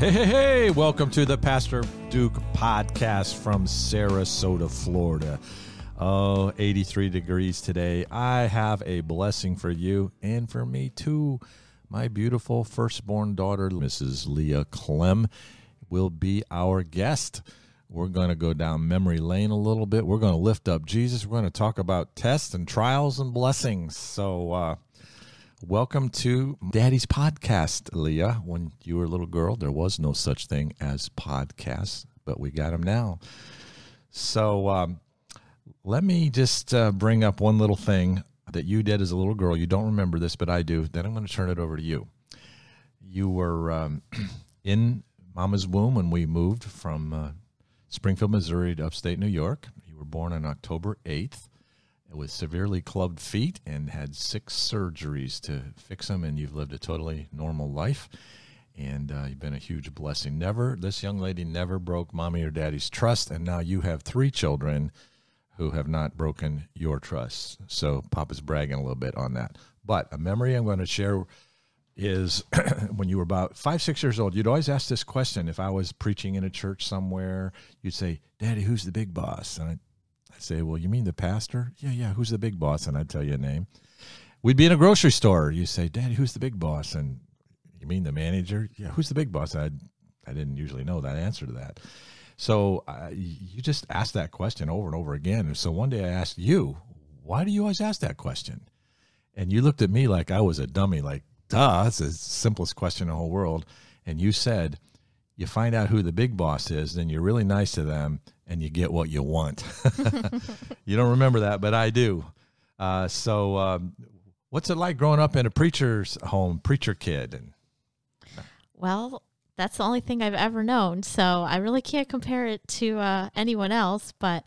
Hey, hey, hey, welcome to the Pastor Duke podcast from Sarasota, Florida. Oh, 83 degrees today. I have a blessing for you and for me too. My beautiful firstborn daughter, Mrs. Leah Clem, will be our guest. We're going to go down memory lane a little bit. We're going to lift up Jesus. We're going to talk about tests and trials and blessings. So, uh, Welcome to Daddy's podcast, Leah. When you were a little girl, there was no such thing as podcasts, but we got them now. So um, let me just uh, bring up one little thing that you did as a little girl. You don't remember this, but I do. Then I'm going to turn it over to you. You were um, in Mama's womb when we moved from uh, Springfield, Missouri to upstate New York. You were born on October 8th with severely clubbed feet and had six surgeries to fix them, and you've lived a totally normal life. And uh, you've been a huge blessing. Never, this young lady never broke mommy or daddy's trust, and now you have three children who have not broken your trust. So Papa's bragging a little bit on that. But a memory I'm going to share is when you were about five, six years old, you'd always ask this question. If I was preaching in a church somewhere, you'd say, Daddy, who's the big boss? And I'd say, Well, you mean the pastor? Yeah, yeah. Who's the big boss? And I'd tell you a name. We'd be in a grocery store. You say, Daddy, who's the big boss? And you mean the manager? Yeah, who's the big boss? I I didn't usually know that answer to that. So uh, you just ask that question over and over again. And so one day I asked you, why do you always ask that question? And you looked at me like I was a dummy, like, duh, that's the simplest question in the whole world. And you said, you find out who the big boss is, then you're really nice to them and you get what you want. you don't remember that, but I do. Uh, so, um, what's it like growing up in a preacher's home, preacher kid? And well, that's the only thing I've ever known, so I really can't compare it to uh, anyone else. But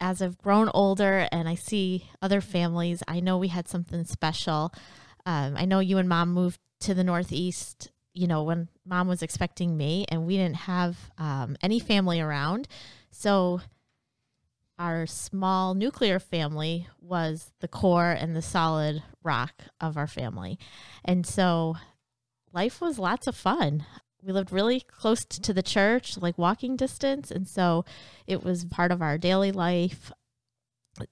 as I've grown older and I see other families, I know we had something special. Um, I know you and mom moved to the Northeast you know, when mom was expecting me and we didn't have um, any family around. So our small nuclear family was the core and the solid rock of our family. And so life was lots of fun. We lived really close to the church, like walking distance. And so it was part of our daily life.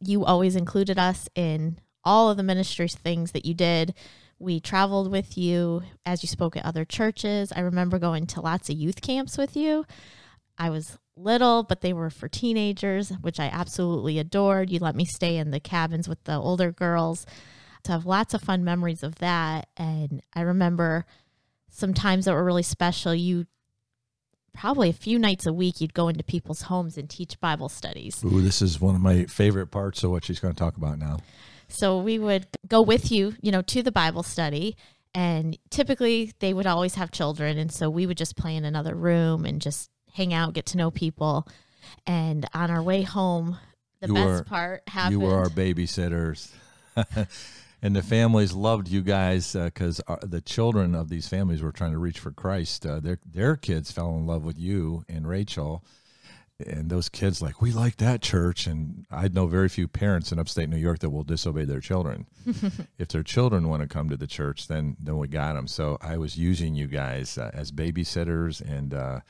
You always included us in all of the ministry things that you did we traveled with you as you spoke at other churches. I remember going to lots of youth camps with you. I was little, but they were for teenagers, which I absolutely adored. You let me stay in the cabins with the older girls to have lots of fun memories of that. And I remember some times that were really special. You probably a few nights a week you'd go into people's homes and teach Bible studies. Ooh, this is one of my favorite parts of what she's going to talk about now. So we would go with you, you know, to the Bible study. And typically they would always have children. And so we would just play in another room and just hang out, get to know people. And on our way home, the you best were, part happened. You were our babysitters. and the families loved you guys because uh, the children of these families were trying to reach for Christ. Uh, their their kids fell in love with you and Rachel, and those kids like we like that church and i know very few parents in upstate new york that will disobey their children. If their children want to come to the church then then we got them so i was using you guys uh, as babysitters and uh,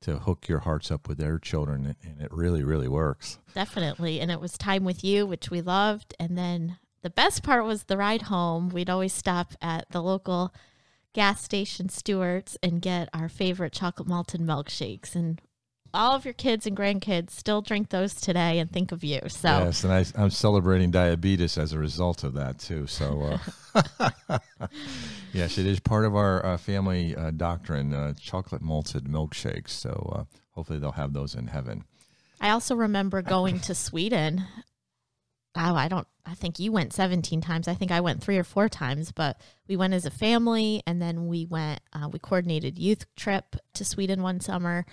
to hook your hearts up with their children and it really really works. Definitely and it was time with you which we loved and then the best part was the ride home. We'd always stop at the local gas station stewart's and get our favorite chocolate malted milkshakes and all of your kids and grandkids still drink those today and think of you. So yes, and I, am celebrating diabetes as a result of that too. So uh, yes, it is part of our uh, family uh, doctrine: uh, chocolate malted milkshakes. So uh, hopefully they'll have those in heaven. I also remember going to Sweden. Oh, I don't. I think you went 17 times. I think I went three or four times, but we went as a family, and then we went. Uh, we coordinated youth trip to Sweden one summer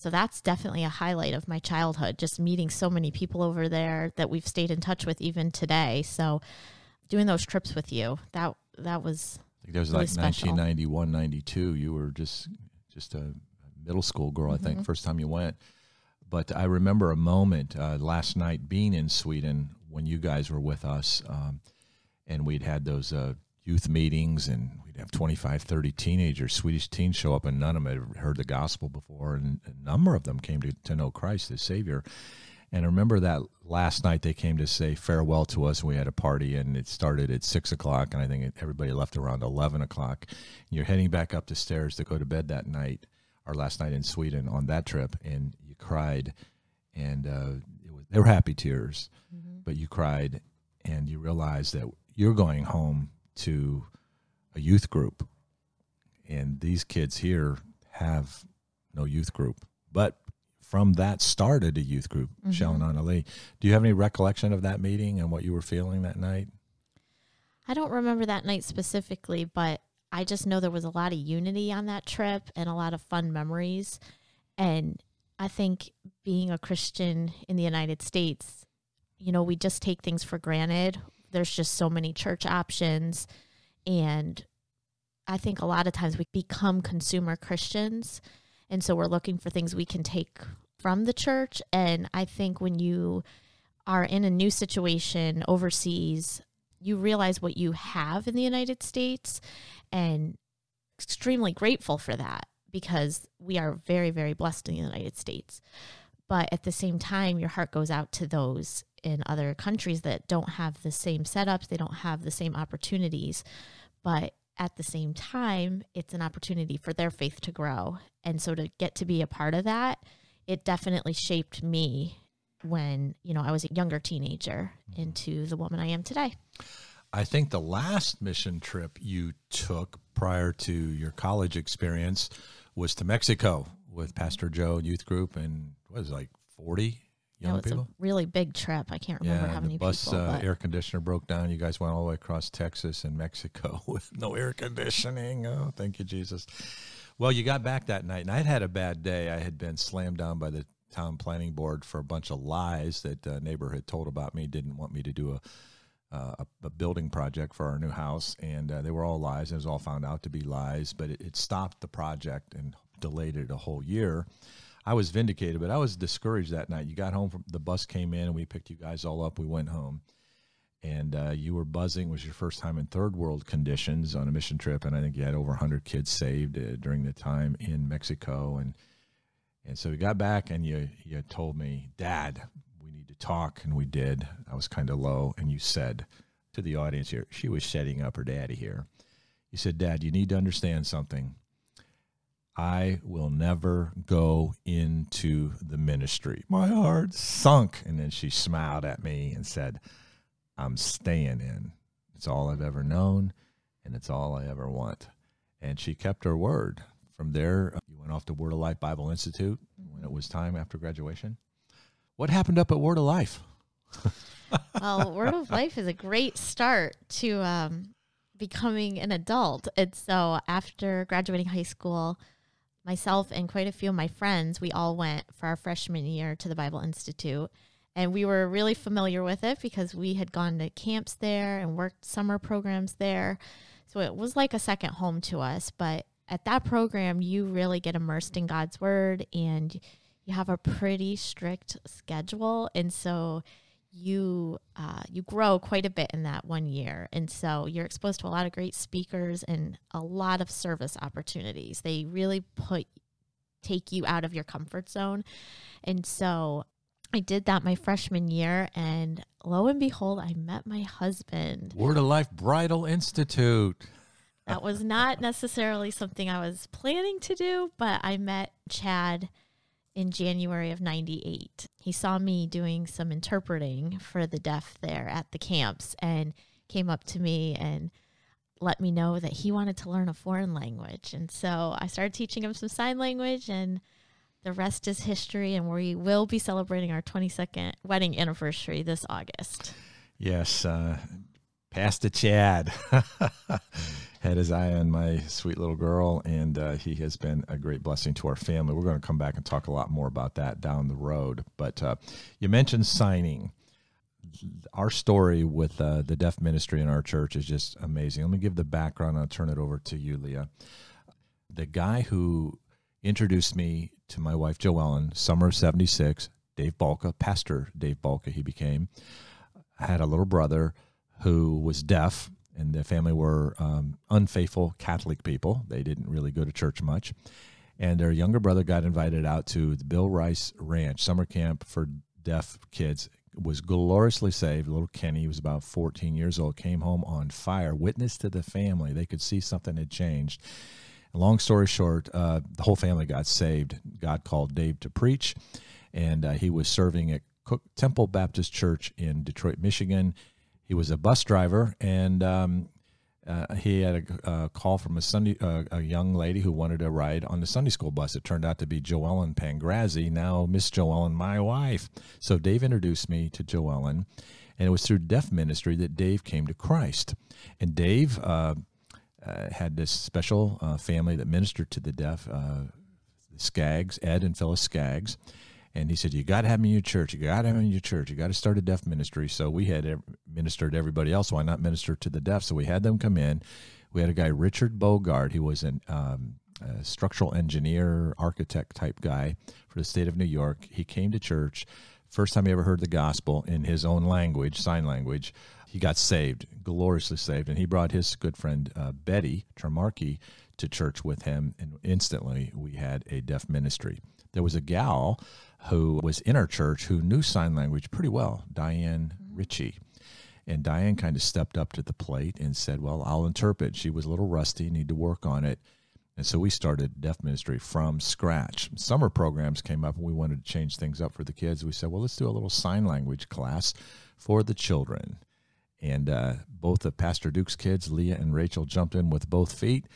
so that's definitely a highlight of my childhood, just meeting so many people over there that we've stayed in touch with even today. So doing those trips with you, that that was I think that was really like special. 1991, 92. You were just just a middle school girl, mm-hmm. I think, mm-hmm. first time you went. But I remember a moment uh, last night being in Sweden when you guys were with us, um, and we'd had those uh, youth meetings and you have 25, 30 teenagers, Swedish teens show up, and none of them had heard the gospel before. And a number of them came to, to know Christ as Savior. And I remember that last night they came to say farewell to us. We had a party, and it started at six o'clock, and I think everybody left around eleven o'clock. You're heading back up the stairs to go to bed that night, our last night in Sweden on that trip, and you cried, and uh, was, they were happy tears, mm-hmm. but you cried, and you realized that you're going home to a youth group, and these kids here have no youth group, but from that started a youth group, mm-hmm. Shalom Ali. Do you have any recollection of that meeting and what you were feeling that night? I don't remember that night specifically, but I just know there was a lot of unity on that trip and a lot of fun memories. And I think being a Christian in the United States, you know, we just take things for granted. There's just so many church options. And I think a lot of times we become consumer Christians and so we're looking for things we can take from the church. And I think when you are in a new situation overseas, you realize what you have in the United States and extremely grateful for that because we are very, very blessed in the United States. But at the same time, your heart goes out to those in other countries that don't have the same setups, they don't have the same opportunities. But at the same time, it's an opportunity for their faith to grow. And so to get to be a part of that, it definitely shaped me when, you know, I was a younger teenager mm-hmm. into the woman I am today. I think the last mission trip you took prior to your college experience was to Mexico with mm-hmm. Pastor Joe youth group and what was like 40 young yeah, people? a really big trip. I can't remember yeah, how many the bus, people. Uh, air conditioner broke down. You guys went all the way across Texas and Mexico with no air conditioning. Oh, thank you, Jesus. Well, you got back that night, and I'd had a bad day. I had been slammed down by the town planning board for a bunch of lies that a neighbor had told about me. Didn't want me to do a uh, a, a, building project for our new house, and uh, they were all lies. And it was all found out to be lies, but it, it stopped the project and delayed it a whole year. I was vindicated, but I was discouraged that night. You got home from the bus came in and we picked you guys all up. We went home, and uh, you were buzzing. It was your first time in third world conditions on a mission trip, and I think you had over 100 kids saved uh, during the time in Mexico. And and so we got back, and you you told me, Dad, we need to talk, and we did. I was kind of low, and you said to the audience here, she was setting up her daddy here. You said, Dad, you need to understand something I will never go into the ministry. My heart sunk. And then she smiled at me and said, I'm staying in. It's all I've ever known, and it's all I ever want. And she kept her word. From there, you went off to Word of Life Bible Institute when it was time after graduation. What happened up at Word of Life? well, Word of Life is a great start to um, becoming an adult. And so after graduating high school, myself and quite a few of my friends, we all went for our freshman year to the Bible Institute. And we were really familiar with it because we had gone to camps there and worked summer programs there. So it was like a second home to us. But at that program, you really get immersed in God's Word and you have a pretty strict schedule. And so you uh, you grow quite a bit in that one year. And so you're exposed to a lot of great speakers and a lot of service opportunities. They really put take you out of your comfort zone. And so i did that my freshman year and lo and behold i met my husband. Word of life bridal institute. That was not necessarily something i was planning to do but i met chad in January of 98. He saw me doing some interpreting for the deaf there at the camps and came up to me and let me know that he wanted to learn a foreign language. And so I started teaching him some sign language and the rest is history and we will be celebrating our 22nd wedding anniversary this August. Yes, uh, Pastor Chad had his eye on my sweet little girl, and uh, he has been a great blessing to our family. We're going to come back and talk a lot more about that down the road. But uh, you mentioned signing. Our story with uh, the deaf ministry in our church is just amazing. Let me give the background. I'll turn it over to you, Leah. The guy who introduced me to my wife, Joellen, summer of 76, Dave Balka, Pastor Dave Balka, he became, had a little brother who was deaf and the family were um, unfaithful Catholic people. They didn't really go to church much. And their younger brother got invited out to the Bill Rice Ranch summer camp for deaf kids. Was gloriously saved. Little Kenny was about 14 years old. Came home on fire. Witness to the family. They could see something had changed. Long story short, uh, the whole family got saved. God called Dave to preach, and uh, he was serving at Cook Temple Baptist Church in Detroit, Michigan. He was a bus driver, and um, uh, he had a, a, call from a Sunday uh, a young lady who wanted to ride on the Sunday school bus. It turned out to be Joellen Pangrazzi, now Miss Joellen, my wife. So Dave introduced me to Joellen, and it was through deaf ministry that Dave came to Christ. And Dave uh, uh, had this special uh, family that ministered to the deaf, uh, Skaggs, Ed and Phyllis Skaggs. And he said, You got to have me in your church. You got to have me in your church. You got to start a deaf ministry. So we had ministered to everybody else. Why not minister to the deaf? So we had them come in. We had a guy, Richard Bogard. He was an, um, a structural engineer, architect type guy for the state of New York. He came to church. First time he ever heard the gospel in his own language, sign language he got saved, gloriously saved, and he brought his good friend uh, Betty Tremarkey to church with him, and instantly we had a deaf ministry. There was a gal who was in our church who knew sign language pretty well, Diane mm-hmm. Ritchie. And Diane kind of stepped up to the plate and said, Well, I'll interpret. She was a little rusty, need to work on it. And so we started deaf ministry from scratch. Summer programs came up and we wanted to change things up for the kids. We said, Well, let's do a little sign language class for the children. And uh, both of Pastor Duke's kids, Leah and Rachel, jumped in with both feet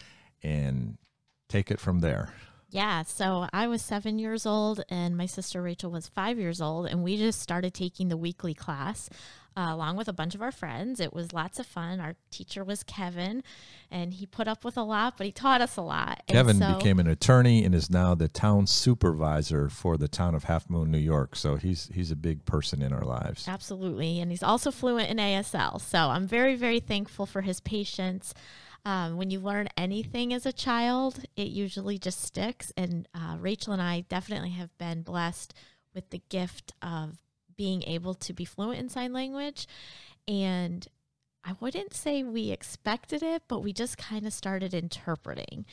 and take it from there. Yeah, so I was seven years old, and my sister Rachel was five years old, and we just started taking the weekly class uh, along with a bunch of our friends. It was lots of fun. Our teacher was Kevin, and he put up with a lot, but he taught us a lot. Kevin so, became an attorney and is now the town supervisor for the town of Halfmoon, New York. So he's he's a big person in our lives. Absolutely, and he's also fluent in ASL. So I'm very very thankful for his patience. Um, when you learn anything as a child, it usually just sticks. And uh, Rachel and I definitely have been blessed with the gift of being able to be fluent in sign language. And I wouldn't say we expected it, but we just kind of started interpreting.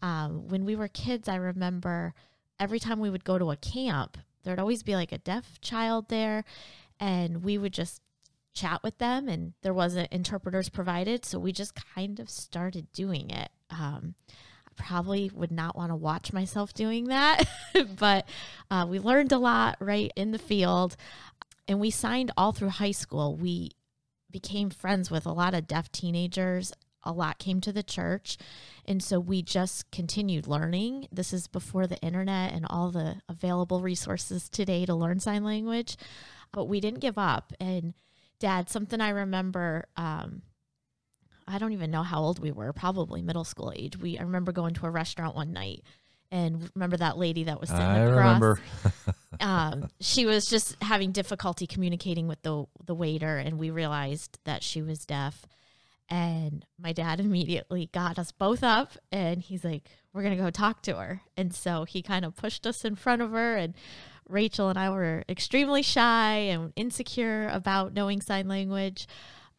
Um, when we were kids, I remember every time we would go to a camp, there'd always be like a deaf child there, and we would just chat with them, and there wasn't interpreters provided. So we just kind of started doing it. Um, I probably would not want to watch myself doing that, but uh, we learned a lot right in the field. And we signed all through high school. We became friends with a lot of deaf teenagers. A lot came to the church. And so we just continued learning. This is before the internet and all the available resources today to learn sign language. But we didn't give up. And dad, something I remember um, I don't even know how old we were, probably middle school age. We I remember going to a restaurant one night and remember that lady that was sitting I across. remember. um, she was just having difficulty communicating with the the waiter, and we realized that she was deaf. And my dad immediately got us both up, and he's like, "We're gonna go talk to her." And so he kind of pushed us in front of her, and Rachel and I were extremely shy and insecure about knowing sign language.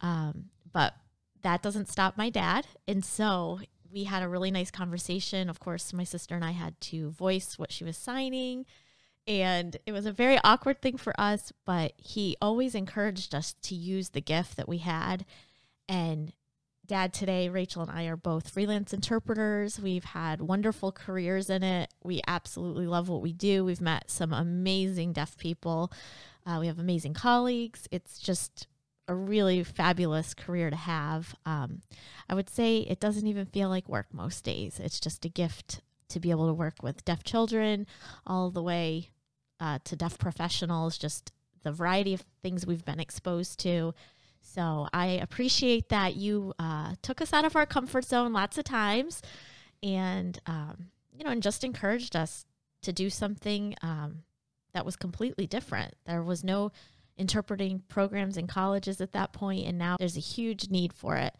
Um, but that doesn't stop my dad. And so we had a really nice conversation. Of course, my sister and I had to voice what she was signing. And it was a very awkward thing for us, but he always encouraged us to use the gift that we had. And dad, today, Rachel and I are both freelance interpreters. We've had wonderful careers in it. We absolutely love what we do. We've met some amazing deaf people. Uh, we have amazing colleagues. It's just a really fabulous career to have. Um, I would say it doesn't even feel like work most days. It's just a gift to be able to work with deaf children all the way uh, to deaf professionals, just the variety of things we've been exposed to. So I appreciate that you uh, took us out of our comfort zone lots of times and, um, you know, and just encouraged us to do something um, that was completely different. There was no interpreting programs in colleges at that point, and now there's a huge need for it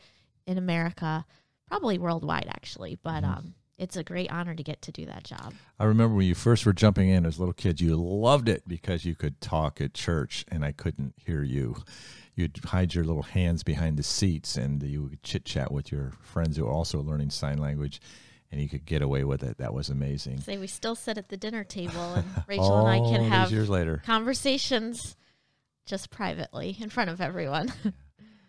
in America, probably worldwide actually. But mm-hmm. um, it's a great honor to get to do that job. I remember when you first were jumping in as little kids, you loved it because you could talk at church, and I couldn't hear you. You'd hide your little hands behind the seats and you would chit chat with your friends who are also learning sign language and you could get away with it. That was amazing. Say we still sit at the dinner table and Rachel and I can have years later. conversations just privately in front of everyone.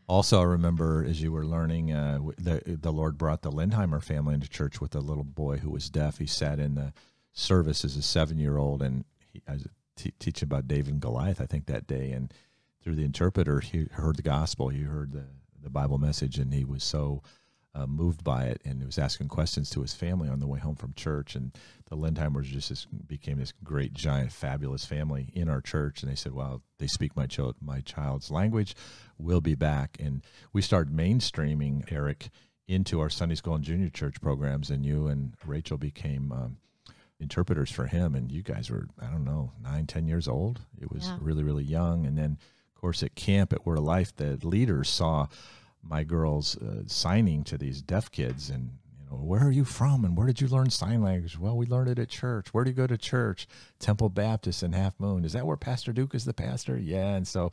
Also, I remember as you were learning, uh, the the Lord brought the Lindheimer family into church with a little boy who was deaf. He sat in the service as a seven year old, and he, I was t- teaching about David and Goliath, I think that day, and through the interpreter, he heard the gospel, he heard the the Bible message, and he was so uh, moved by it, and he was asking questions to his family on the way home from church, and the Lindheimers just this, became this great, giant, fabulous family in our church, and they said, "Wow, they speak my child my child's language." We'll be back, and we started mainstreaming Eric into our Sunday school and junior church programs, and you and Rachel became um, interpreters for him, and you guys were I don't know nine, ten years old. It was Yeah. really, really young, and then course at camp at Word of Life, the leaders saw my girls uh, signing to these deaf kids and you know where are you from and where did you learn sign language? Well we learned it at church. Where do you go to church? Temple baptist in Halfmoon. Is that where pastor duke is the pastor? Yeah. And so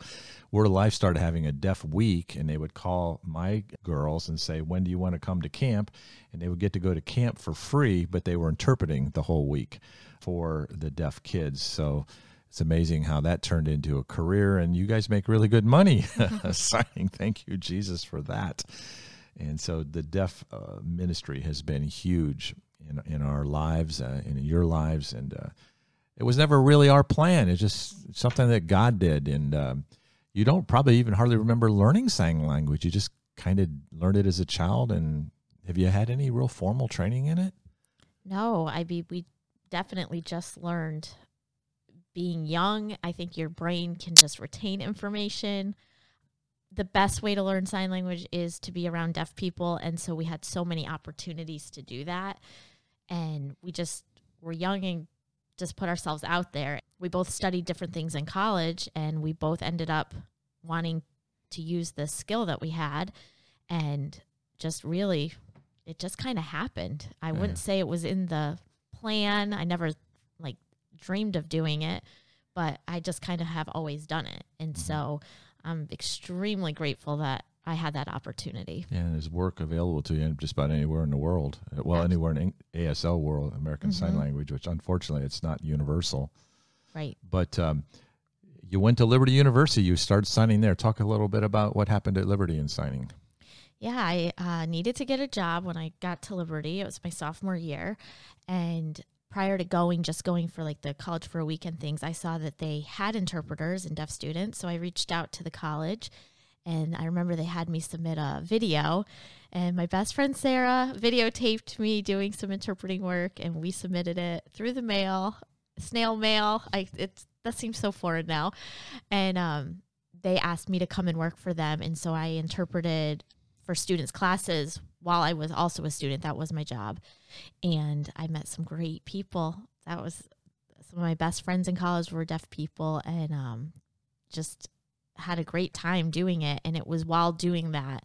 word of life started having a deaf week and they would call my girls and say when do you want to come to camp? And they would get to go to camp for free but they were interpreting the whole week for the deaf kids. So it's amazing how that turned into a career and you guys make really good money signing. Thank you jesus for that. And so the deaf uh, ministry has been huge in, in our lives uh, in your lives and uh, it was never really our plan. It's just something that god did and um, you don't probably even hardly remember learning sign language. You just kind of learned it as a child and have you had any real formal training in it? No, I mean we definitely just learned being young. I think your brain can just retain information. The best way to learn sign language is to be around deaf people, and so we had so many opportunities to do that. And we just were young and just put ourselves out there. We both studied different things in college, and we both ended up wanting to use the skill that we had, and just really, it just kind of happened. I wouldn't say it was in the plan. I never like dreamed of doing it, but I just kind of have always done it. And so I'm extremely grateful that I had that opportunity. Yeah, and there's work available to you just about anywhere in the world. Uh, Well, anywhere in ASL world, American Sign Mhm. Language, which unfortunately it's not universal. Right. But um, you went to Liberty University. You started signing there. Talk a little bit about what happened at Liberty in signing. Yeah, I uh, needed to get a job when I got to Liberty. It was my sophomore year. And prior to going, just going for like the college for a weekend things, I saw that they had interpreters and deaf students. So I reached out to the college and I remember they had me submit a video. And my best friend Sarah videotaped me doing some interpreting work and we submitted it through the mail, snail mail. I it's that seems so foreign now. And um they asked me to come and work for them and so I interpreted for students' classes while I was also a student. That was my job. And I met some great people. That was some of my best friends in college were deaf people and um, just had a great time doing it. And it was while doing that,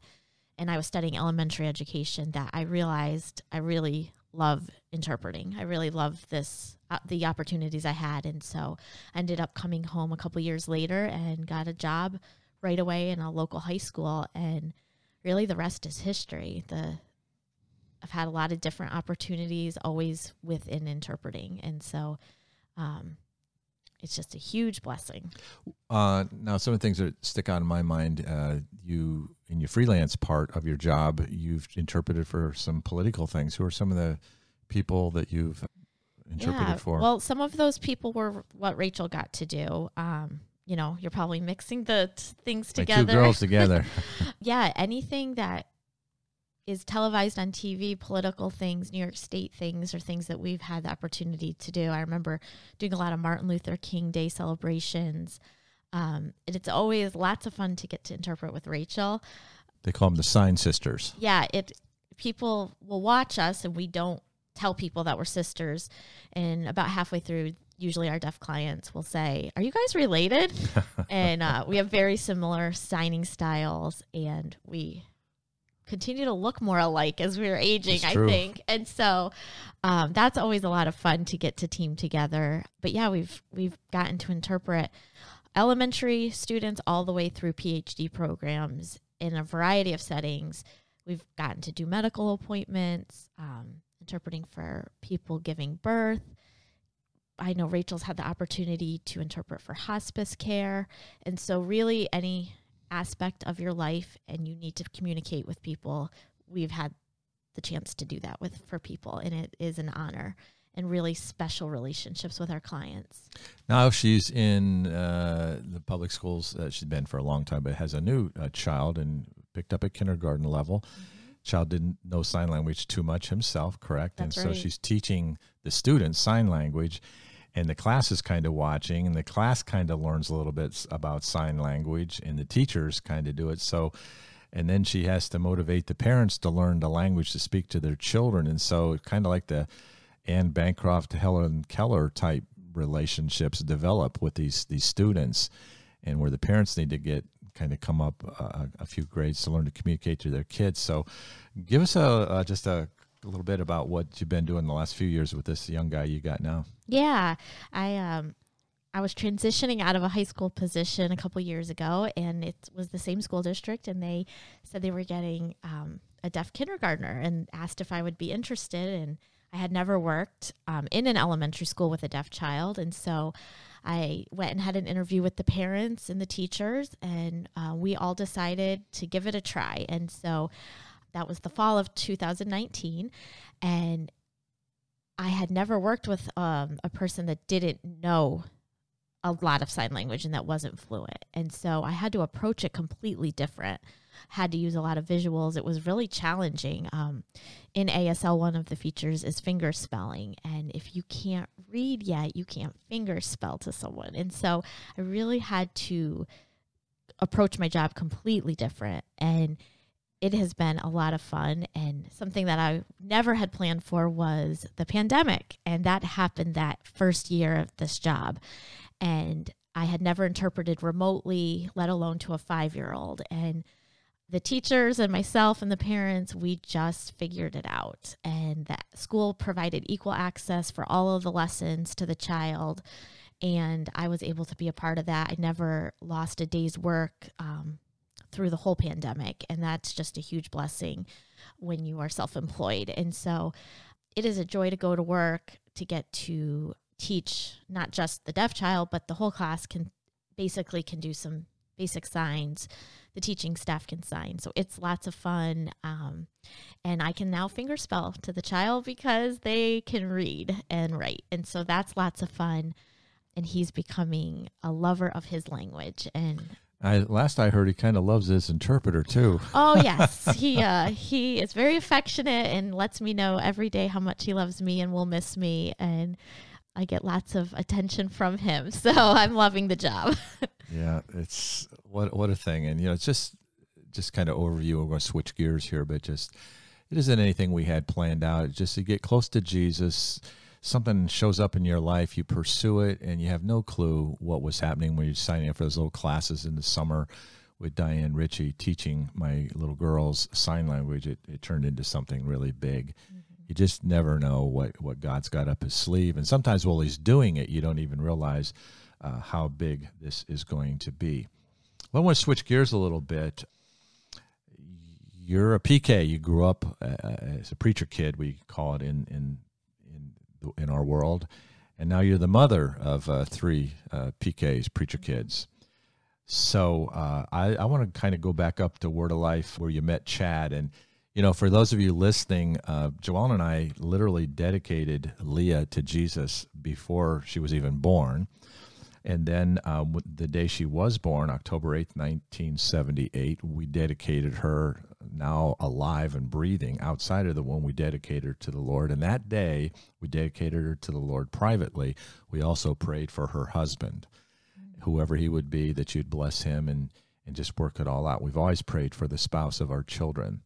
and I was studying elementary education, that I realized I really love interpreting. I really love this, uh, the opportunities I had. And so I ended up coming home a couple years later and got a job right away in a local high school. And really the rest is history. The I've had a lot of different opportunities always within interpreting. And so um, it's just a huge blessing. Uh, now, some of the things that stick out in my mind, uh, you in your freelance part of your job, you've interpreted for some political things. Who are some of the people that you've interpreted for? Well, some of those people were what Rachel got to do. Um, you know, you're probably mixing the t- things together. two girls together. yeah, anything that is televised on TV, political things, New York State things, or things that we've had the opportunity to do. I remember doing a lot of Martin Luther King Day celebrations. Um, and it's always lots of fun to get to interpret with Rachel. they call them the Sign Sisters. Yeah, it people will watch us and we don't tell people that we're sisters. And about halfway through, usually our deaf clients will say, Are you guys related? and uh, we have very similar signing styles and we continue to look more alike as we're aging, I think. And so um, that's always a lot of fun to get to team together. But yeah, we've we've gotten to interpret elementary students all the way through PhD programs in a variety of settings. We've gotten to do medical appointments, um, interpreting for people giving birth. I know Rachel's had the opportunity to interpret for hospice care. And so, really, any aspect of your life and you need to communicate with people, we've had the chance to do that with for people. And it is an honor and really special relationships with our clients. Now she's in uh, the public schools. Uh, she's been for a long time, but has a new uh, child and picked up at kindergarten level. Mm-hmm. Child didn't know sign language too much himself, correct? That's and so she's teaching the students sign language, and the class is kind of watching, and the class kind of learns a little bit about sign language, and the teachers kind of do it. So and then she has to motivate the parents to learn the language to speak to their children and so kind of like the Anne Bancroft, Helen Keller type relationships develop with these these students, and where the parents need to get kind of come up uh, a few grades to learn to communicate to their kids. So, give us a just a, a little bit about what you've been doing the last few years with this young guy you got now. Yeah, I um I was transitioning out of a high school position a couple years ago, and it was the same school district, and they said they were getting um, a deaf kindergartner, and asked if I would be interested, and I had never worked um, in an elementary school with a deaf child. And so I went and had an interview with the parents and the teachers, and uh, we all decided to give it a try. And so that was the fall of 2019. And I had never worked with um, a person that didn't know a lot of sign language and that wasn't fluent. And so I had to approach it completely different had to use a lot of visuals. It was really challenging. Um, in ASL, one of the features is finger spelling. And if you can't read yet, you can't finger spell to someone. And so I really had to approach my job completely different. And it has been a lot of fun. And something that I never had planned for was the pandemic. And that happened that first year of this job. And I had never interpreted remotely, let alone to a five year old. And the teachers and myself and the parents, we just figured it out. And that school provided equal access for all of the lessons to the child. And I was able to be a part of that. I never lost a day's work um, through the whole pandemic. And that's just a huge blessing when you are self employed. And so it is a joy to go to work, to get to teach not just the deaf child, but the whole class can basically can do some basic signs the teaching staff can sign. So it's lots of fun. Um, and I can now fingerspell to the child because they can read and write. And so that's lots of fun. And he's becoming a lover of his language. And I, last I heard, he kind of loves his interpreter too. Oh yes, he uh, he is very affectionate and lets me know every day how much he loves me and will miss me. And I get lots of attention from him. So I'm loving the job. yeah, it's what what a thing. And you know, it's just just kind of overview. We're going to switch gears here, but just it isn't anything we had planned out. It's just to get close to Jesus. Something shows up in your life, you pursue it, and you have no clue what was happening when you're signing up for those little classes in the summer with Diane Ritchie teaching my little girls sign language. It, it turned into something really big. Mm-hmm you just never know what, what God's got up his sleeve. And sometimes while he's doing it, you don't even realize uh, how big this is going to be. Well, I want to switch gears a little bit. You're a PK. You grew up uh, as a preacher kid, we call it in, in, in, in our world. And now you're the mother of uh, three uh, PKs, preacher kids. So uh, I, I want to kind of go back up to Word of Life where you met Chad. And you know, for those of you listening, uh, Joellen and I literally dedicated Leah to Jesus before she was even born. And then uh, the day she was born, October 8th, 1978, we dedicated her, now alive and breathing outside of the womb, we dedicated her to the Lord. And that day, we dedicated her to the Lord privately. We also prayed for her husband, whoever he would be, that you'd bless him and, and just work it all out. We've always prayed for the spouse of our children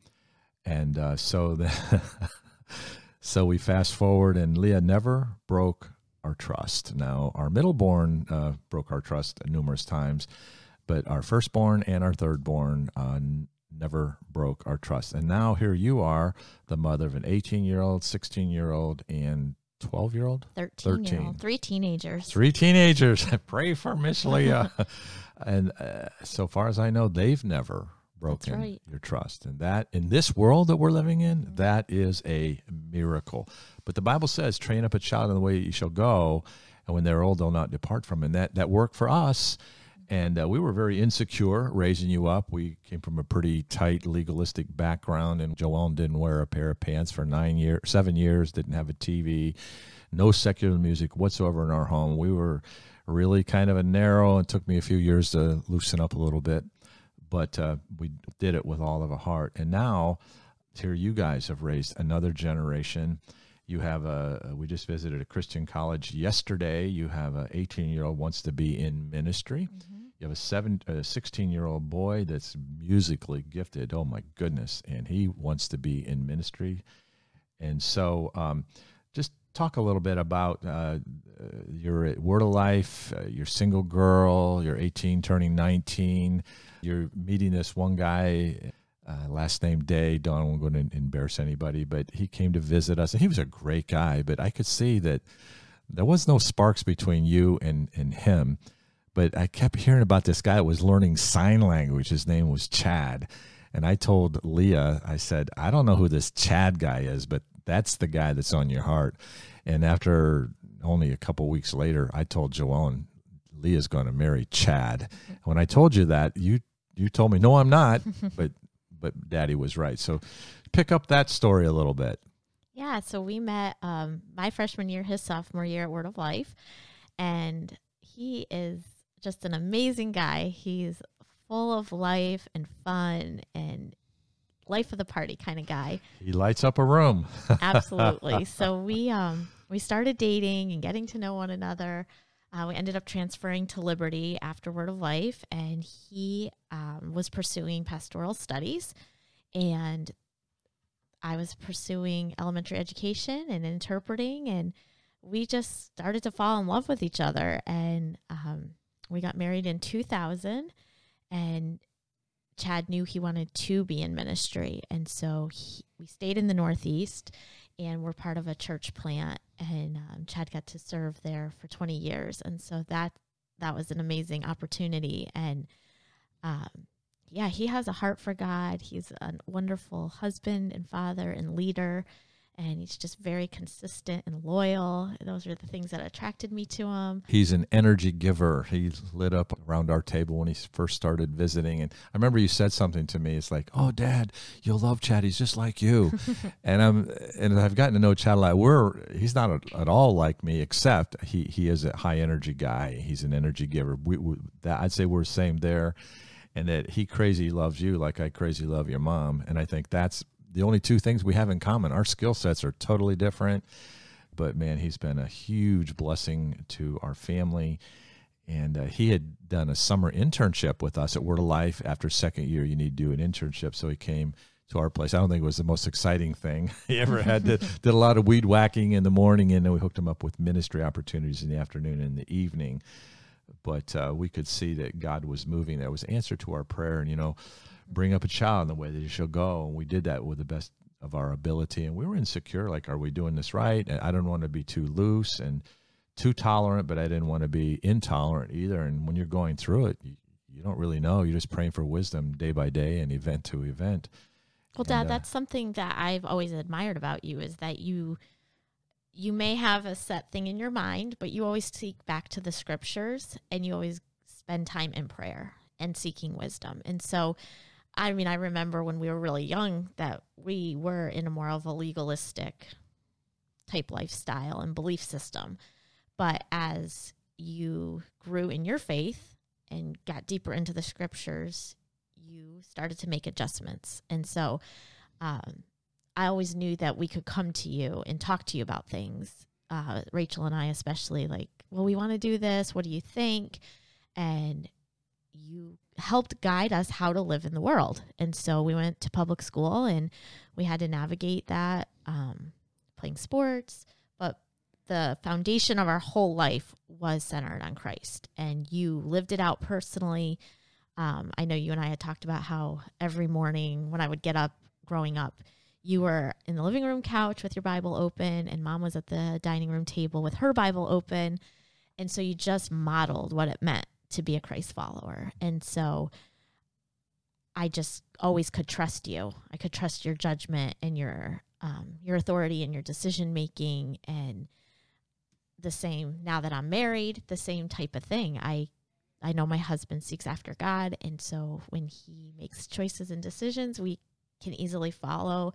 and uh, so the so we fast forward, and Leah never broke our trust. Now our middleborn uh, broke our trust numerous times, but our firstborn and our thirdborn uh, never broke our trust. And now here you are, the mother of an 18 year old, 16 year old, and 12 year old? 13, year 13. old. Three teenagers. Three teenagers. I pray for Miss Leah. and uh, so far as I know, they've never broken right. your trust. And that, in this world that we're living in, that is a miracle. But the Bible says, train up a child in the way you shall go. And when they're old, they'll not depart from it. And that, that worked for us. And uh, we were very insecure raising you up. We came from a pretty tight legalistic background, and Joellen didn't wear a pair of pants for nine years, seven years, didn't have a TV, no secular music whatsoever in our home. We were really kind of a narrow, and took me a few years to loosen up a little bit, but uh, we did it with all of a heart. And now, here you guys have raised another generation. You have a. We just visited a Christian college yesterday. You have a 18 year old wants to be in ministry. You have a seven, a 16 year old boy that's musically gifted. Oh my goodness, and he wants to be in ministry. And so, um, just talk a little bit about uh, uh, your Word of Life. Uh, you're single girl. You're 18, turning 19. You're meeting this one guy. Uh, last name Day. Don't want to embarrass anybody, but he came to visit us, and he was a great guy. But I could see that there was no sparks between you and and him. But I kept hearing about this guy that was learning sign language. His name was Chad. And I told Leah, I said, I don't know who this Chad guy is, but that's the guy that's on your heart. And after only a couple weeks later, I told Joellen, Leah's going to marry Chad. When I told you that, you you told me, no, I'm not. but but Daddy was right. So pick up that story a little bit. Yeah, so we met um, my freshman year, his sophomore year at Word of Life, and he is just an amazing guy. He's full of life and fun and life of the party kind of guy. He lights up a room. Absolutely. so we um we started dating and getting to know one another. Uh, we ended up transferring to Liberty after Word of Life, and he um, was pursuing pastoral studies, and I was pursuing elementary education and interpreting, and we just started to fall in love with each other. And um, we got married in 2000, and Chad knew he wanted to be in ministry. And so he, we stayed in the Northeast and we're part of a church plant. And um, Chad got to serve there for 20 years. And so that that was an amazing opportunity. And um, yeah, he has a heart for God. He's a wonderful husband and father and leader. And he's just very consistent and loyal. Those are the things that attracted me to him. He's an energy giver. He lit up around our table when he first started visiting. And I remember you said something to me. It's like, oh, Dad, you'll love Chad. He's just like you. and I'm and I've gotten to know Chad a lot. We're he's not a, at all like me, except he he is a high energy guy. He's an energy giver. We, we that I'd say we're the same there. And that he crazy loves you like I crazy love your mom. And I think that's the only two things we have in common. Our skill sets are totally different, but man, he's been a huge blessing to our family. And uh, he had done a summer internship with us at Word of Life. After second year, you need to do an internship, so he came to our place. I don't think it was the most exciting thing he ever had. did, did a lot of weed whacking in the morning, and then we hooked him up with ministry opportunities in the afternoon and the evening. But uh, we could see that God was moving. That was answer to our prayer, and you know bring up a child in the way that he shall go. And we did that with the best of our ability. And we were insecure, like, are we doing this right? And I don't want to be too loose and too tolerant, but I didn't want to be intolerant either. And when you're going through it, you, you don't really know. You're just praying for wisdom day by day and event to event. Well, Dad, and, uh, that's something that I've always admired about you is that you you may have a set thing in your mind, but you always seek back to the scriptures and you always spend time in prayer and seeking wisdom. And so I mean, I remember when we were really young that we were in a more of a legalistic type lifestyle and belief system. But as you grew in your faith and got deeper into the scriptures, you started to make adjustments. And so um, I always knew that we could come to you and talk to you about things. Uh, Rachel and I, especially, like, well, we want to do this. What do you think? And you helped guide us how to live in the world. And so we went to public school and we had to navigate that, um, playing sports. But the foundation of our whole life was centered on Christ. And you lived it out personally. Um, I know you and I had talked about how every morning when I would get up growing up, you were in the living room couch with your Bible open, and mom was at the dining room table with her Bible open. And so you just modeled what it meant to be a Christ follower. And so I just always could trust you. I could trust your judgment and your um, your authority and your decision making and the same now that I'm married, the same type of thing. I I know my husband seeks after God and so when he makes choices and decisions, we can easily follow.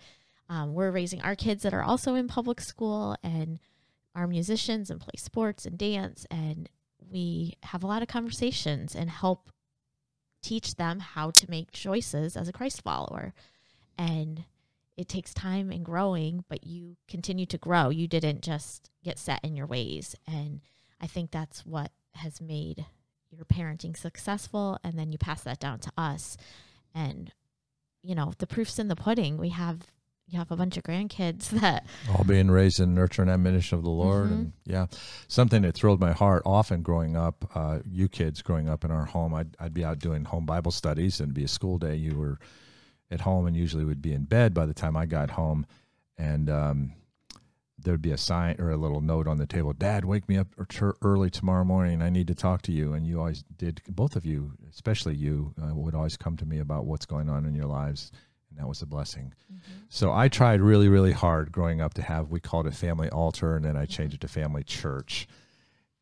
Um, we're raising our kids that are also in public school and are musicians and play sports and dance and we have a lot of conversations and help teach them how to make choices as a Christ follower. And it takes time and growing, but you continue to grow. You didn't just get set in your ways. And I think that's what has made your parenting successful. And then you pass that down to us. And, you know, the proof's in the pudding. We have you have a bunch of grandkids that all being raised in nurture and admonition of the Lord, mm-hmm. and yeah, something that thrilled my heart. Often growing up, uh, you kids growing up in our home, I'd I'd be out doing home Bible studies, and it'd be a school day. You were at home, and usually would be in bed by the time I got home, and um, there'd be a sign or a little note on the table. Dad, wake me up early tomorrow morning. I need to talk to you. And you always did. Both of you, especially you, uh, would always come to me about what's going on in your lives and that was a blessing. Mm-hmm. So I tried really, really hard growing up to have we called it family altar, and then I changed it to family church.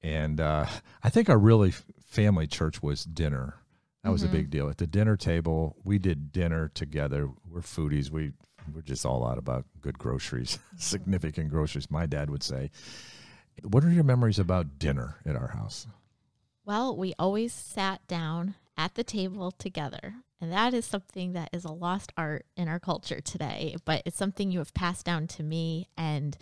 And uh, I think our really family church was dinner. That was mm-hmm. a big deal. At the dinner table, we did dinner together. We're foodies. We we're just all out about good groceries, significant groceries. My dad would say. What are your memories about dinner at our house? Well, we always sat down at the table together. And that is something that is a lost art in our culture today, but it's something you have passed down to me and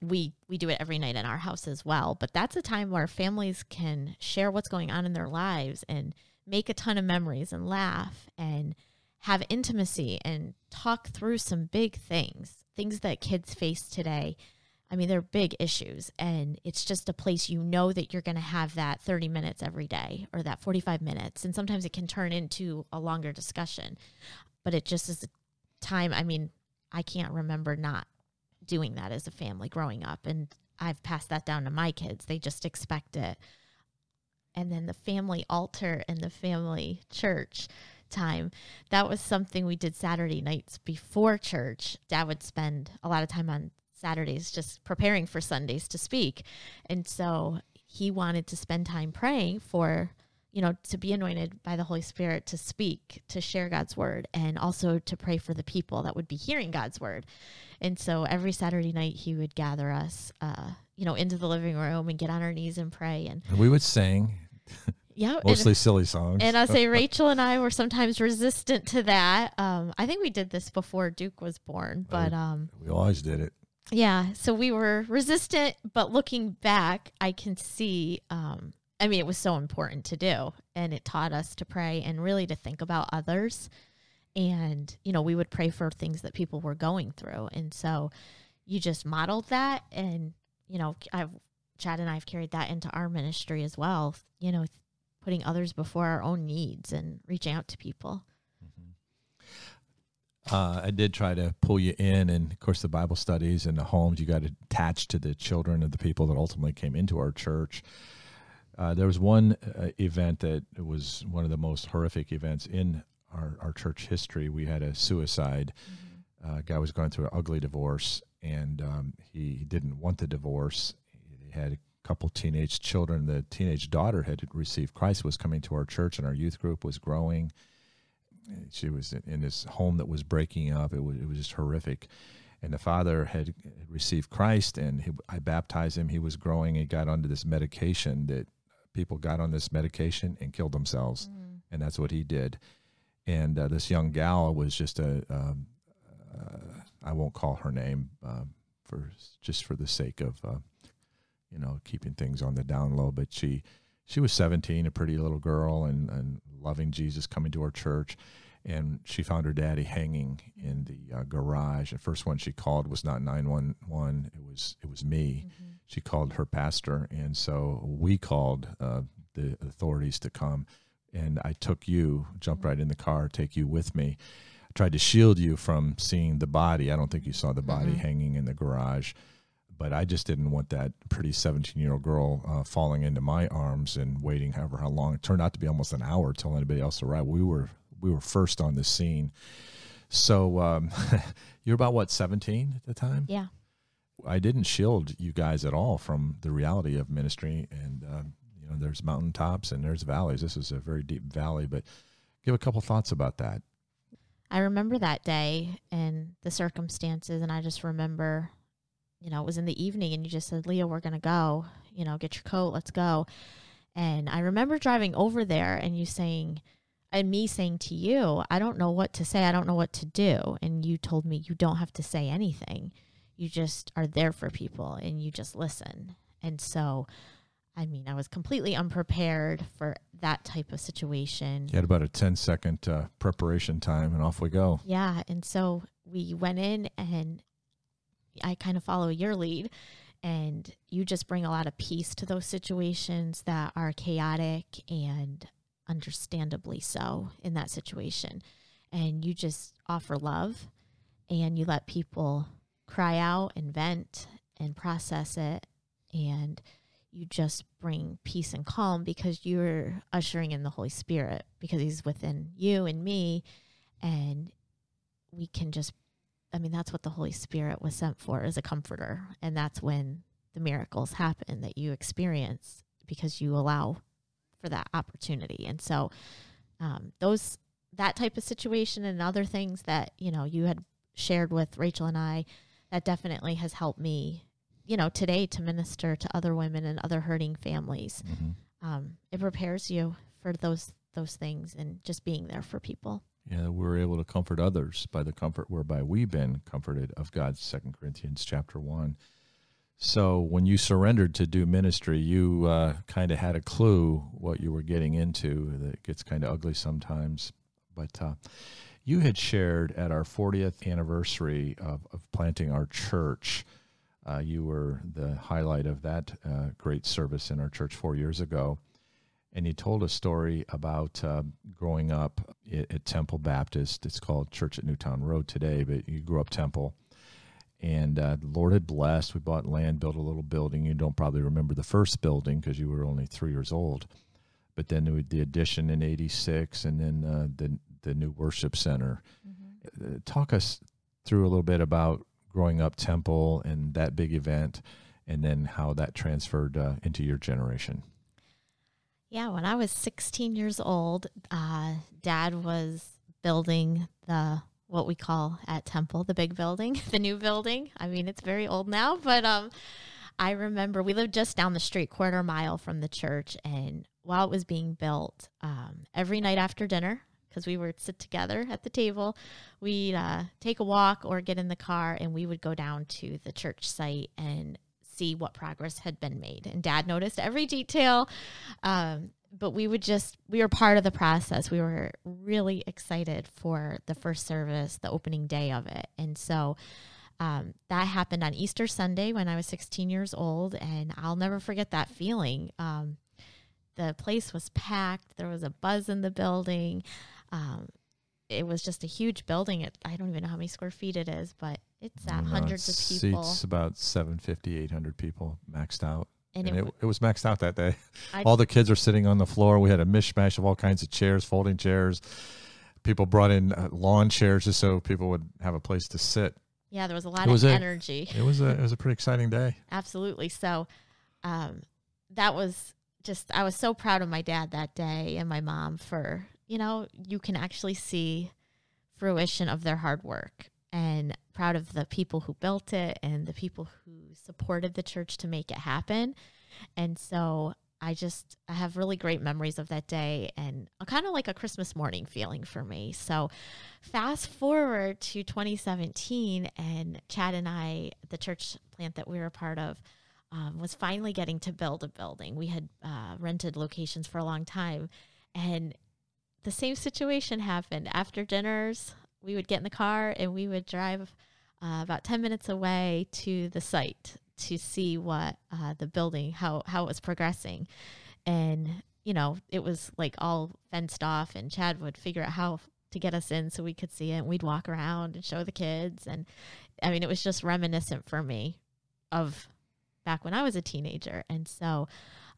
we we do it every night in our house as well, but that's a time where families can share what's going on in their lives and make a ton of memories and laugh and have intimacy and talk through some big things, things that kids face today I mean, they're big issues, and it's just a place you know that you're going to have that 30 minutes every day or that 45 minutes. And sometimes it can turn into a longer discussion, but it just is a time. I mean, I can't remember not doing that as a family growing up. And I've passed that down to my kids, they just expect it. And then the family altar and the family church time. That was something we did Saturday nights before church. Dad would spend a lot of time on Saturdays just preparing for Sundays to speak. And so he wanted to spend time praying for, you know, to be anointed by the Holy Spirit to speak, to share God's word, and also to pray for the people that would be hearing God's word. And so every Saturday night he would gather us, uh, you know, into the living room and get on our knees and pray. And, and we would sing. Yeah, mostly and, silly songs. And I'll say Rachel and I were sometimes resistant to that. Um, I think we did this before Duke was born, but um, we always did it yeah so we were resistant but looking back i can see um i mean it was so important to do and it taught us to pray and really to think about others. And you know we would pray for things that people were going through. And so you just modeled that and you know i've chad and i've carried that into our ministry as well you know putting others before our own needs and reaching out to people uh, I did try to pull you in, and of course, the Bible studies and the homes. You got attached to the children of the people that ultimately came into our church. Uh, there was one uh, event that was one of the most horrific events in our, our church history. We had a suicide. Mm-hmm. Uh, guy was going through an ugly divorce, and um, he didn't want the divorce. He had a couple teenage children. The teenage daughter had received Christ, was coming to our church, and our youth group was growing she was in this home that was breaking up. It was it was just horrific. And the father had received Christ, and he, I baptized him. He was growing. He got onto this medication that people got on this medication and killed themselves, mm. and that's what he did. And uh, this young gal was just a um, uh, I won't call her name uh, for just for the sake of uh, you know keeping things on the down low, but she she was 17, a pretty little girl, and, and loving Jesus, coming to our church. And she found her daddy hanging in the uh, garage. The first one she called was not 911. It was it was me. Mm-hmm. She called her pastor, and so we called uh, the authorities to come. And I took you, jumped right in the car, take you with me I tried to shield you from seeing the body. I don't think you saw the body Mhm. hanging in the garage, but I just didn't want that pretty 17 year old girl uh, falling into my arms and waiting however how long. It turned out to be almost an hour till anybody else arrived. We were we were first on the scene. So um, you're about what 17 at the time? Yeah. I didn't shield you guys at all from the reality of ministry, and um, you know, there's mountaintops and there's valleys. This is a very deep valley, but give a couple thoughts about that. I remember that day and the circumstances, and I just remember, you know, it was in the evening, and you just said, Leah, we're going to go. You know, get your coat, let's go. And I remember driving over there and you saying, and me saying to you, I don't know what to say. I don't know what to do. And you told me, you don't have to say anything. You just are there for people and you just listen. And so, I mean, I was completely unprepared for that type of situation. You had about a 10 second uh, preparation time, and off we go. Yeah. And so we went in and I kind of follow your lead and you just bring a lot of peace to those situations that are chaotic and understandably so in that situation. And you just offer love and you let people cry out and vent and process it. And you just bring peace and calm because you're ushering in the Holy Spirit because He's within you and me. And we can just, I mean, that's what the Holy Spirit was sent for as a comforter. And that's when the miracles happen that you experience because you allow for that opportunity. And so, um, those, that type of situation and other things that, you know, you had shared with Rachel and I, that definitely has helped me, you know, today to minister to other women and other hurting families. hmm Um, it prepares you for those those things and just being there for people. Yeah, we were able to comfort others by the comfort whereby we've been comforted of God. Second Corinthians chapter one. So when you surrendered to do ministry, you uh, kind of had a clue what you were getting into. That gets kind of ugly sometimes, but uh, you had shared at our 40th anniversary of, of planting our church. Uh, you were the highlight of that uh, great service in our church four years ago and you told a story about uh, growing up at, at Temple Baptist. It's called Church at Newtown Road today, but you grew up Temple. And uh, the Lord had blessed. We bought land, built a little building. You don't probably remember the first building because you were only three years old. But then we- the addition in '86, and then uh, the the new worship center. Uh, Talk us through a little bit about growing up Temple and that big event, and then how that transferred uh, into your generation. Yeah, when I was 16 years old, uh, Dad was building the what we call at Temple the big building, the new building. I mean, it's very old now, but um, I remember we lived just down the street, quarter mile from the church, and while it was being built, um, every night after dinner, because we would sit together at the table, we'd uh, take a walk or get in the car, and we would go down to the church site and see what progress had been made. And Dad noticed every detail. Um, but we would just we were part of the process. We were really excited for the first service the opening day of it. And so um, that happened on easter sunday when i was 16 years old and i'll never forget that feeling. Um, the place was packed. There was a buzz in the building. Um, it was just a huge building. It, i don't even know how many square feet it is but it's at know, hundreds of people Seats about 750, 800 people maxed out. and, And, it, it, w- it was maxed out that day. I- all the kids are sitting on the floor. We had a mishmash of all kinds of chairs, folding chairs. People brought in uh, lawn chairs just so people would have a place to sit. yeah there was a lot It was of a- energy It was a it was a pretty exciting day. absolutely. So um, that was just, I was so proud of my dad that day and my mom for, you know, you can actually see fruition of their hard work and proud of the people who built it and the people who supported the church to make it happen. And so I just, I have really great memories of that day and kind of like a Christmas morning feeling for me. So fast forward to 2017 and Chad and I, the church plant that we were a part of, um, was finally getting to build a building. We had uh, rented locations for a long time, and the same situation happened. After dinners, we would get in the car and we would drive uh, about 10 minutes away to the site to see what uh, the building, how, how it was progressing. And, you know, it was like all fenced off, and Chad would figure out how to get us in so we could see it. And we'd walk around and show the kids. And I mean, it was just reminiscent for me of back when I was a teenager. And so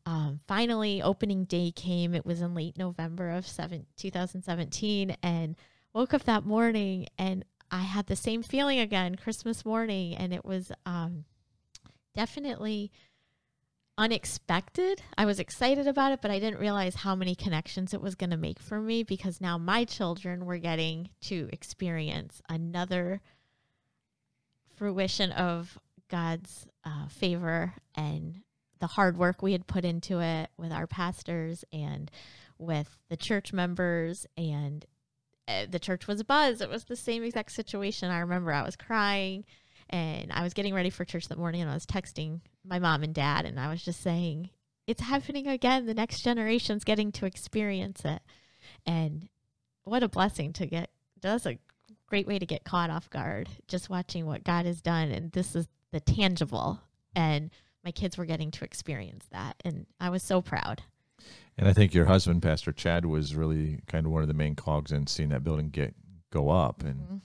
um, finally, opening day came. It was in late November of seven, 2017. And woke up that morning and I had the same feeling again Christmas morning. And it was um, definitely unexpected. I was excited about it, but I didn't realize how many connections it was going to make for me because now my children were getting to experience another fruition of God's uh, favor and the hard work we had put into it with our pastors and with the church members and Eh, the church was a buzz. It was the same exact situation. I remember I was crying and I was getting ready for church that morning and I was texting my mom and dad and I was just saying, it's happening again. The next generation's getting to experience it. And what a blessing to get. That's a great way to get caught off guard, just watching what God has done. And this is the tangible. And my kids were getting to experience that. And I was so proud. And I think your husband, Pastor Chad, was really kind of one of the main cogs in seeing that building get go up. And mm-hmm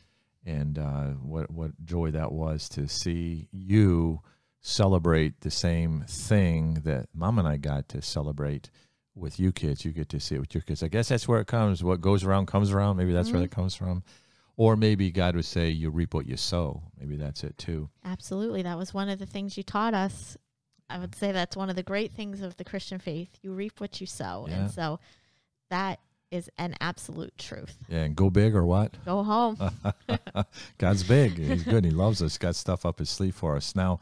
and uh, what what joy that was to see you celebrate the same thing that mom and I got to celebrate with you kids. You get to see it with your kids. I guess that's where it comes. What goes around comes around. Maybe that's mm-hmm. where it comes from. Or maybe God would say, You reap what you sow. Maybe that's it too. Absolutely. That was one of the things you taught us. I would say that's one of the great things of the Christian faith. You reap what you sow. Yeah. And so that is an absolute truth. Yeah, and go big or what? Go home. God's big. He's good. He loves us. Got stuff up his sleeve for us. Now,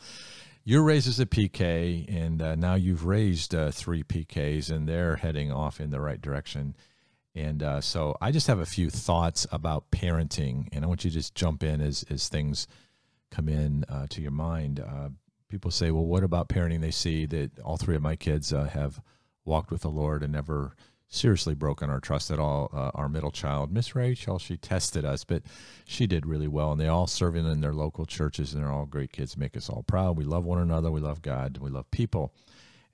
you're raised as a PK, and uh, now you've raised uh, three PKs, and they're heading off in the right direction. And uh, so I just have a few thoughts about parenting, and I want you to just jump in as, as things come in uh, to your mind. People say, well, what about parenting? They see that all three of my kids uh, have walked with the Lord and never – seriously broken our trust at all. Uh, our middle child, Miss Rachel, she tested us, but she did really well. And they all serving in their local churches, and they're all great kids. Make us all proud. We love one another. We love God. We love people.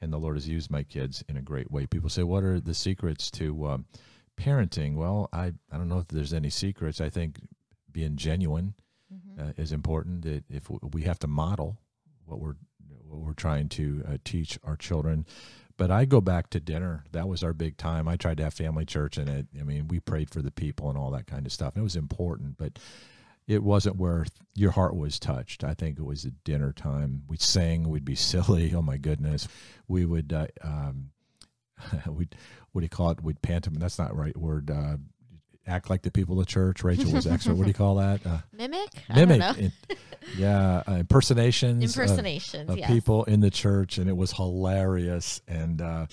And the Lord has used my kids in a great way. People say, "What are the secrets to um, parenting?" Well, I I don't know if there's any secrets. I think being genuine mm-hmm. uh, is important. That if we have to model what we're what we're trying to uh, teach our children but I go back to dinner. That was our big time. I tried to have family church and it. I mean, we prayed for the people and all that kind of stuff. And it was important, but it wasn't where your heart was touched. I think it was at dinner time. We'd sing. We'd be silly. Oh my goodness. We would. Uh, um, we'd what do you call it? We'd pantomime. That's not right word. Uh, act like the people of church. Rachel was expert. what do you call that? Uh, mimic. Mimic. yeah, uh, impersonations. Impersonations. Of, of yes. people in the church, and it was hilarious. And uh,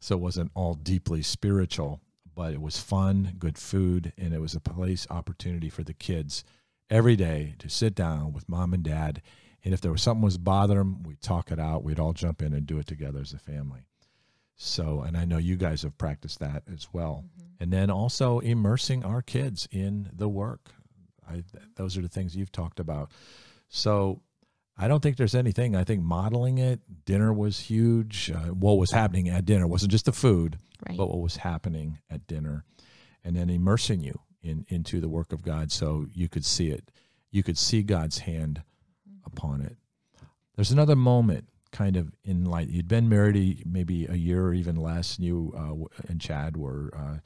so it wasn't all deeply spiritual, but it was fun, good food, and it was a place opportunity for the kids every day to sit down with mom and dad. And if there was something was bothering them, we'd talk it out. We'd all jump in and do it together as a family. So, and I know you guys have practiced that as well. Mm-hmm. And then also immersing our kids in the work. I, those are the things you've talked about. So, I don't think there's anything. I think modeling it, dinner was huge. Uh, what was happening at dinner wasn't just the food, right. but what was happening at dinner, and then immersing you in into the work of God, so you could see it. You could see God's hand mm-hmm. upon it. There's another moment kind of in like you'd been married maybe a year or even less and you uh, and chad were uh,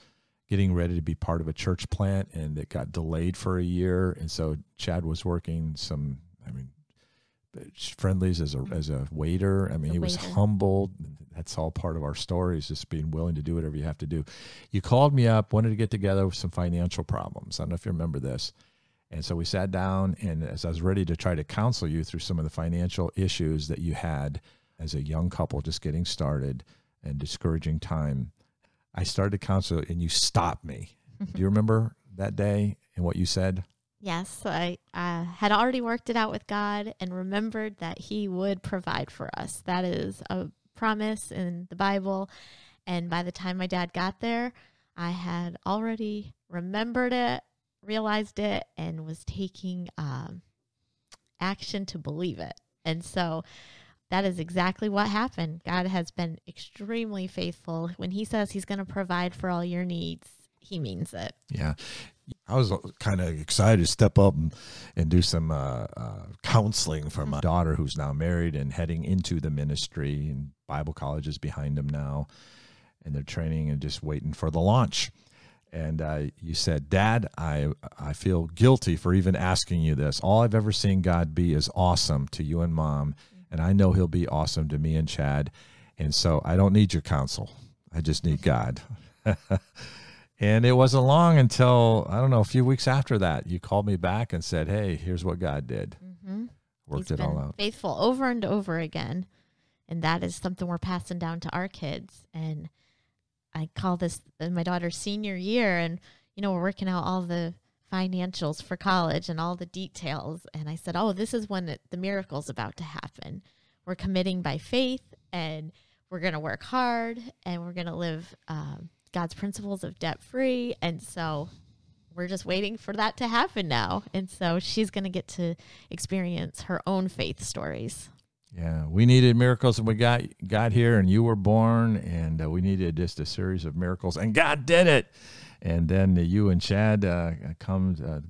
getting ready to be part of a church plant and it got delayed for a year and so chad was working some i mean Friendly's as a as a waiter. I mean he was humbled that's all part of our story is just being willing to do whatever you have to do. You called me up wanted to get together with some financial problems. I don't know if you remember this and so we sat down, and as I was ready to try to counsel you through some of the financial issues that you had as a young couple just getting started and discouraging time, I started to counsel, and you stopped me. Do you remember that day and what you said? Yes, I uh, had already worked it out with God and remembered that He would provide for us. That is a promise in the Bible. And by the time my dad got there, I had already remembered it realized it and was taking um, action to believe it. And so that is exactly what happened. God has been extremely faithful. When He says He's going to provide for all your needs, he means it. Yeah. I was kind of excited to step up and, and do some uh, uh, counseling for my daughter who's now married and heading into the ministry, and Bible college is behind them now, and they're training and just waiting for the launch. And uh, you said, Dad, I, I feel guilty for even asking you this. All I've ever seen God be is awesome to you and mom, and I know He'll be awesome to me and Chad. And so I don't need your counsel, I just need God. And it wasn't long until I don't know a few weeks after that you called me back and said, "Hey, here's what God did. Mm-hmm. Worked He's it all out." Faithful over and over again, and that is something we're passing down to our kids. And I call this uh, my daughter's senior year, and you know we're working out all the financials for college and all the details. And I said, "Oh, this is when the miracle's about to happen. We're committing by faith, and we're going to work hard, and we're going to live." Um, God's principles of debt free. And so we're just waiting for that to happen now. And so she's going to get to experience her own faith stories. Yeah, we needed miracles, and we got got here, and you were born, and uh, we needed just a series of miracles, and God did it. And then uh, you and Chad uh, come uh,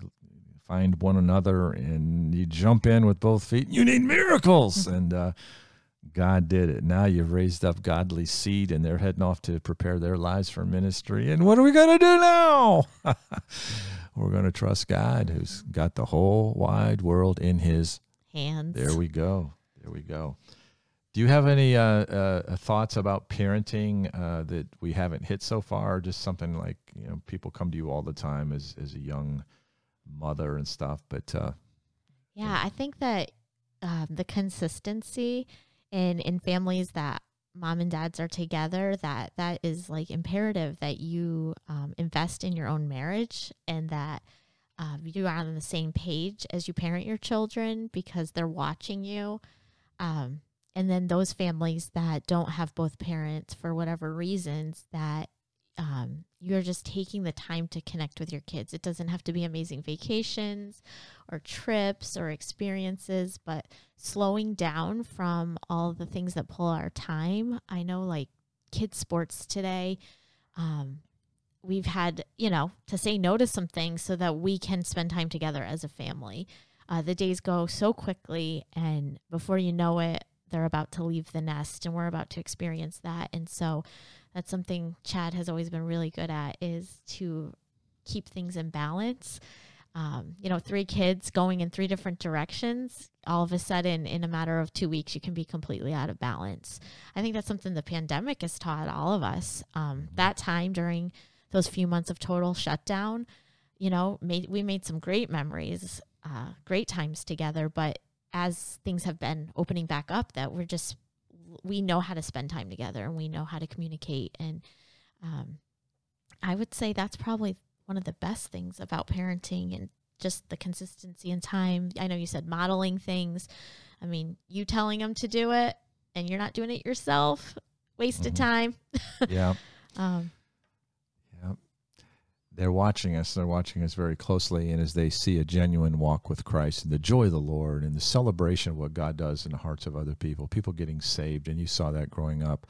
find one another, and you jump in with both feet. You need miracles, and uh, God did it. Now you've raised up godly seed, and they're heading off to prepare their lives for ministry. And what are we going to do now? We're going to trust God, who's got the whole wide world in His Hands. there we go. There we go. Do you have any uh, uh, thoughts about parenting uh, that we haven't hit so far? Just something like you know, people come to you all the time as as a young mother and stuff. But uh, Yeah, I think that um, the consistency in in families that mom and dads are together that that is like imperative that you um, invest in your own marriage and that um, you are on the same page as you parent your children because they're watching you. Um, and then those families that don't have both parents for whatever reasons that um, you're just taking the time to connect with your kids. It doesn't have to be amazing vacations or trips or experiences, but slowing down from all the things that pull our time. I know, like kids' sports today, um, we've had, you know, to say no to some things so that we can spend time together as a family. Uh, the days go so quickly, and before you know it, they're about to leave the nest, and we're about to experience that. And so, that's something Chad has always been really good at is to keep things in balance. Um, you know, three kids going in three different directions, all of a sudden, in a matter of two weeks, you can be completely out of balance. I think that's something the pandemic has taught all of us. Um, that time during those few months of total shutdown, you know, made, we made some great memories, uh, great times together. But as things have been opening back up, that we're just we know how to spend time together and we know how to communicate and um, i would say that's probably one of the best things about parenting and just the consistency and time i know you said modeling things i mean you telling them to do it and you're not doing it yourself wasted Mhm. time yeah, um, yeah, they're watching us. They're watching us very closely, and as they see a genuine walk with Christ and the joy of the Lord and the celebration of what God does in the hearts of other people, people getting saved, and you saw that growing up.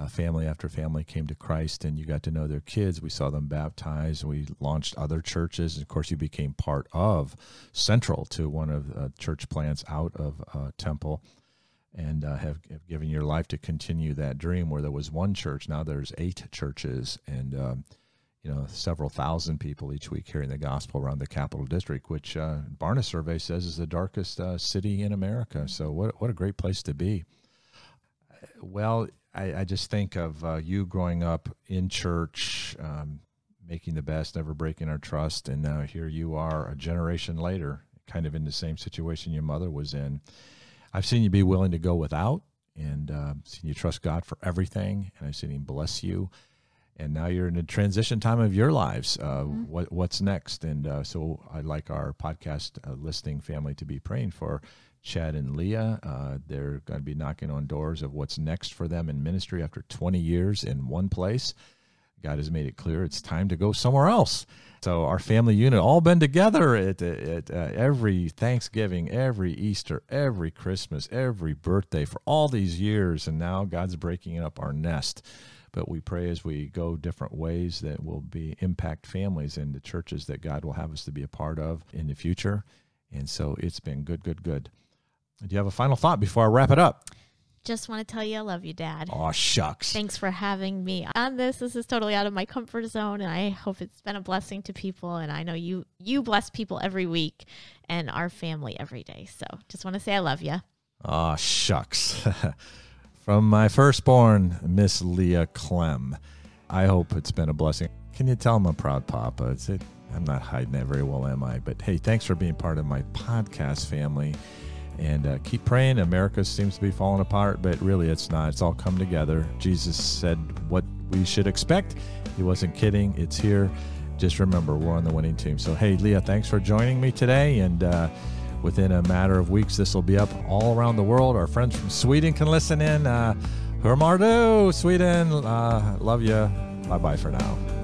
uh, family after family came to Christ, and you got to know their kids. We saw them baptized. We launched other churches, and of course, you became part of central to one of uh, church plants out of uh, Temple, and uh, have, have given your life to continue that dream. Where there was one church, now there's eight churches, and um, you know several thousand people each week hearing the gospel around the capital district, which uh, Barna survey says is the darkest uh, city in America. So what what a great place to be. Well, I, I just think of uh, you growing up in church, um, making the best, never breaking our trust, and now here you are a generation later, kind of in the same situation your mother was in. I've seen you be willing to go without, and uh, seen you trust God for everything, and I've seen Him bless you. And now you're in a transition time of your lives. Uh, Mhm. What what's next? And uh, so I'd like our podcast uh, listening family to be praying for Chad and Leah. Uh, they're going to be knocking on doors of what's next for them in ministry after 20 years in one place. God has made it clear it's time to go somewhere else. So our family unit all been together at, at uh, every Thanksgiving, every Easter, every Christmas, every birthday for all these years, and now God's breaking up our nest. But we pray as we go different ways that will be impact families and the churches that God will have us to be a part of in the future. And so it's been good, good, good. Do you have a final thought before I wrap it up? Just want to tell you I love you, Dad. Oh, shucks. Thanks for having me on this. This is totally out of my comfort zone, and I hope it's been a blessing to people. And I know you you bless people every week, and our family every day. So just want to say I love you. Oh, shucks. From my firstborn, Miss Leah Clem. I hope it's been a blessing. Can you tell I'm a proud papa? It's it. I'm not hiding that very well, am I? But hey, thanks for being part of my podcast family and uh, keep praying. America seems to be falling apart, but really it's not. It's all come together. Jesus said what we should expect. He wasn't kidding. It's here. Just remember, we're on the winning team. So, hey, Leah, thanks for joining me today. And uh, within a matter of weeks, this will be up all around the world. Our friends from Sweden can listen in. Uh, Sweden. Uh, love you. Bye bye for now.